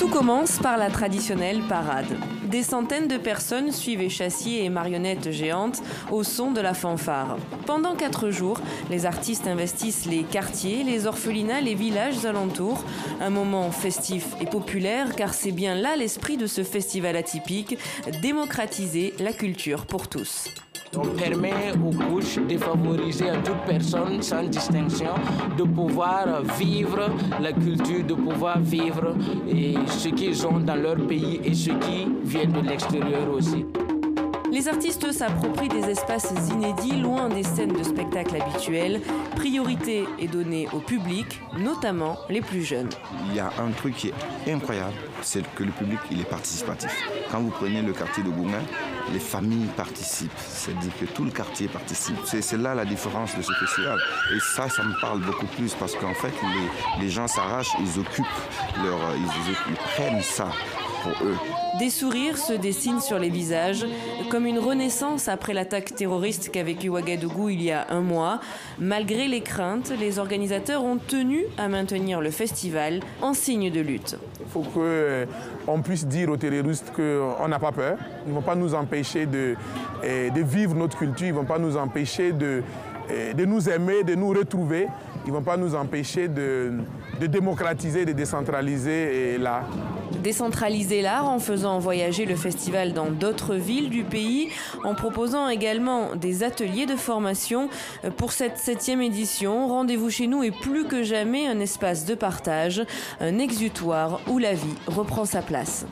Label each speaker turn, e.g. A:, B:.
A: Tout commence par la traditionnelle parade. Des centaines de personnes suivent échassiers et marionnettes géantes au son de la fanfare. Pendant quatre jours, les artistes investissent les quartiers, les orphelinats, les villages alentours. Un moment festif et populaire car c'est bien là l'esprit de ce festival atypique, démocratiser la culture pour tous.
B: On permet aux couches de favoriser à toute personne sans distinction de pouvoir vivre la culture, de pouvoir vivre et ce qu'ils ont dans leur pays et ce qui vient de l'extérieur aussi.
A: Les artistes s'approprient des espaces inédits loin des scènes de spectacle habituelles. Priorité est donnée au public, notamment les plus jeunes.
C: Il y a un truc qui est incroyable, c'est que le public est participatif. Quand vous prenez le quartier de Goumen, les familles participent, c'est-à-dire que tout le quartier participe. C'est là la différence de ce festival. Et ça, ça me parle beaucoup plus parce qu'en fait, les, gens s'arrachent, ils occupent leur, ils prennent ça pour eux.
A: Des sourires se dessinent sur les visages, comme une renaissance après l'attaque terroriste qu'a vécu Ouagadougou il y a un mois. Malgré les craintes, les organisateurs ont tenu à maintenir le festival en signe de lutte.
D: Il faut qu'on puisse dire aux terroristes qu'on n'a pas peur. Ils ne vont pas nous empêcher de, de vivre notre culture, ils ne vont pas nous empêcher de, de nous aimer, de nous retrouver. Ils ne vont pas nous empêcher de, de démocratiser, de décentraliser l'art.
A: Décentraliser l'art en faisant voyager le festival dans d'autres villes du pays, en proposant également des ateliers de formation. Pour cette septième édition, Rendez-vous chez nous est plus que jamais un espace de partage, un exutoire où la vie reprend sa place.